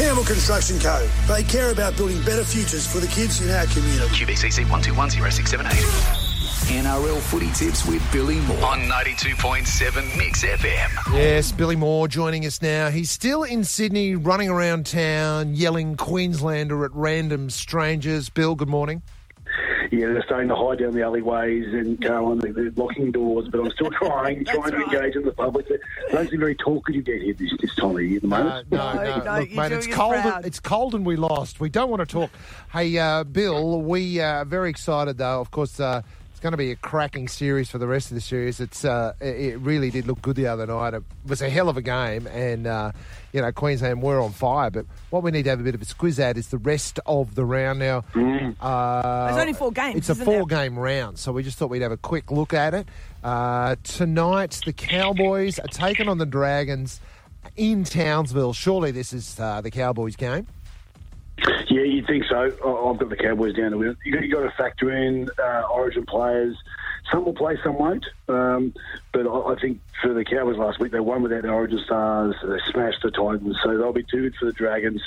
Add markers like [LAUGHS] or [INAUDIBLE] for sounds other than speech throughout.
Campbell Construction Co. They care about building better futures for the kids in our community. QBCC 12100678. NRL footy tips with Billy Moore on 92.7 Mix FM. Yes, Billy Moore joining us now. He's still in Sydney, running around town, yelling Queenslander at random strangers. Bill, good morning. Yeah, they're starting to hide down the alleyways and go on. They're, they're locking doors, but I'm still [LAUGHS] trying, trying to engage with the public. They don't seem very talkative yet here this, this time of year at the Uh, moment. no, No, no, no, look, you're mate, it's cold. proud. It's cold, and we lost. We don't want to talk. Hey, uh, Bill, we uh, are very excited though. Of course, uh, it's going to be a cracking series for the rest of the series. It's uh, it it really did look good the other night. It was a hell of a game, and uh, you know Queensland were on fire. But what we need to have a bit of a squiz at is the rest of the round now. Uh, There's only four games, It's a isn't there? four-game round, so we just thought we'd have a quick look at it. Uh, tonight, the Cowboys are taking on the Dragons in Townsville. Surely this is uh, the Cowboys game. Yeah, you'd think so. I- I've got the Cowboys down to win. You got, to factor in uh, Origin players. Some will play, some won't. Um, but I, I think for the Cowboys last week, they won without the Origin stars. They smashed the Titans, so they'll be too good for the Dragons.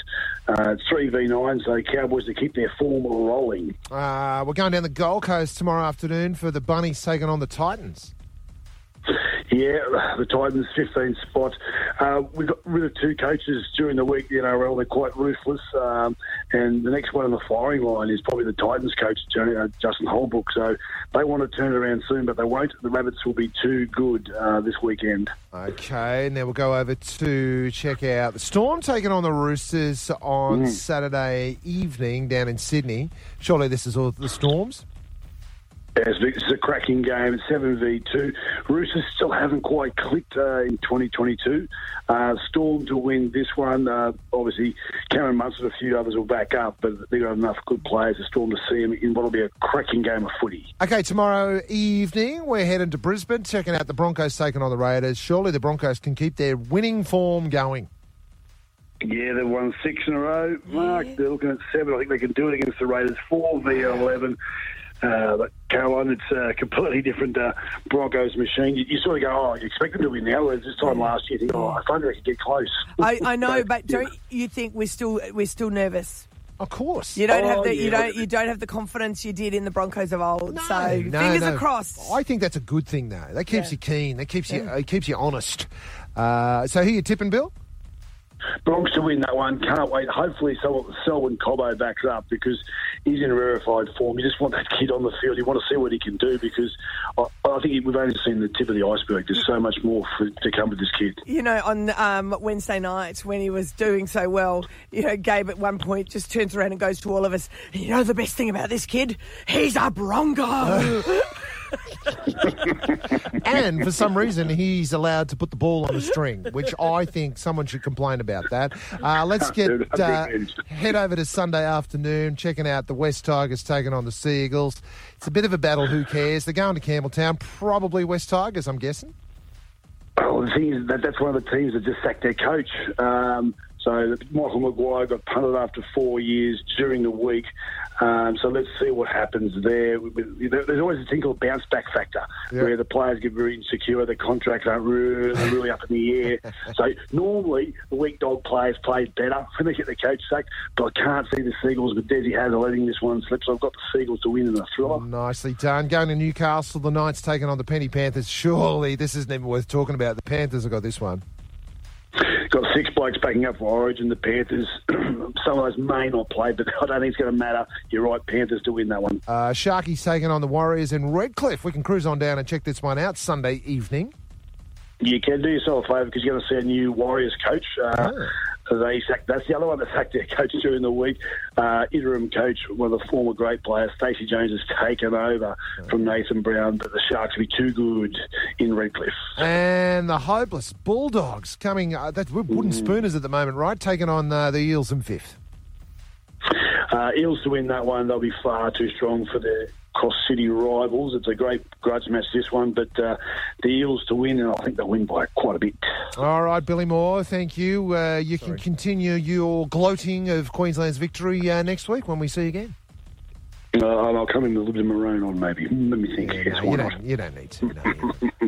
Uh, three v nine, so Cowboys to keep their form rolling. Uh, we're going down the Gold Coast tomorrow afternoon for the Bunnies taking on the Titans. Yeah, the Titans, 15 spot. Uh, we got rid of two coaches during the week. The NRL, they're quite ruthless. Um, and the next one on the firing line is probably the Titans coach, uh, Justin Holbrook. So they want to turn it around soon, but they won't. The Rabbits will be too good uh, this weekend. Okay, now we'll go over to check out the Storm taking on the Roosters on Saturday evening down in Sydney. Surely this is all the Storms. Yeah, it's, it's a cracking game. It's 7v2. Roosters still haven't quite clicked uh, in 2022. Uh, Storm to win this one. Uh, obviously, Cameron Munster and a few others will back up, but they've got enough good players to Storm to see them in what will be a cracking game of footy. Okay, tomorrow evening we're heading to Brisbane, checking out the Broncos taking on the Raiders. Surely the Broncos can keep their winning form going. Yeah, they've won six in a row. Mark, they're looking at seven. I think they can do it against the Raiders. Four v eleven. Uh, but Caroline, it's a completely different uh, Broncos machine. You, you sort of go, oh, you expect them to win now. Whereas this time last year, you think, oh, I thought they could get close. I, I [LAUGHS] know, So, but don't you think we're still we're still nervous? Of course. You don't Oh, have the you don't you don't have the confidence you did in the Broncos of old. so No, fingers no. crossed. I think that's a good thing, though. That keeps Yeah. you keen. That keeps you. It keeps you honest. Uh, so, who you tipping, Bill? Bronx to win that one. Can't wait. Hopefully, Sel- Selwyn Cobbo backs up because he's in rarefied form. You just want that kid on the field. You want to see what he can do because I, I think we've only seen the tip of the iceberg. There's so much more for, to come with this kid. You know, on um, Wednesday night when he was doing so well, you know, Gabe at one point just turns around and goes to all of us, you know the best thing about this kid? He's a Bronco. [LAUGHS] and for some reason, he's allowed to put the ball on the string, which I think someone should complain about that. Uh, let's [LAUGHS] get uh, head over to Sunday afternoon, checking out the West Tigers taking on the Sea Eagles. It's a bit of a battle. Who cares? They're going to Campbelltown. Probably West Tigers, I'm guessing. Oh, the thing is that that's one of the teams that just sacked their coach. Um, so Michael Maguire got punted after four years during the week. Um, so let's see what happens there. There's always a thing called bounce back factor, Yeah. where the players get very insecure, their contracts aren't really, really up in the air. [LAUGHS] So normally the weak dog players play better when they get their coach sacked. But I can't see the Seagulls with Desi Hasler letting this one slip. So I've got the Seagulls to win in a thriller. Nicely done. Going to Newcastle, the Knights taking on the Penny Panthers. Surely this isn't even worth talking about. The Panthers have got this one. Got six blokes backing up for Origin. The Panthers, [CLEARS THROAT] some of those may not play, but [LAUGHS] I don't think it's going to matter. You're right, Panthers to win that one. Uh, Sharkies taking on the Warriors in Redcliffe. We can cruise on down and check this one out Sunday evening. You can do yourself a favour because you're going to see a new Warriors coach. Uh, They sacked. That's the other one that sacked their coach during the week. Uh, interim coach, one of the former great players, Stacey Jones, has taken over from Nathan Brown. But the Sharks will be too good in Redcliffe. And the hopeless Bulldogs coming. Uh, that's, we're wooden spooners at the moment, right? Taking on uh, the Eels in fifth. Uh, Eels to win that one, they'll be far too strong for their cross city rivals. It's a great grudge match, this one, but uh, the Eels to win, and I think they'll win by quite a bit. All right, Billy Moore, thank you. Uh, you can continue your gloating of Queensland's victory uh, next week when we see you again. Uh, I'll come in with a little bit of maroon on, maybe. Let me think. yes, No, why you, don't, you don't need to. No, you don't. [LAUGHS]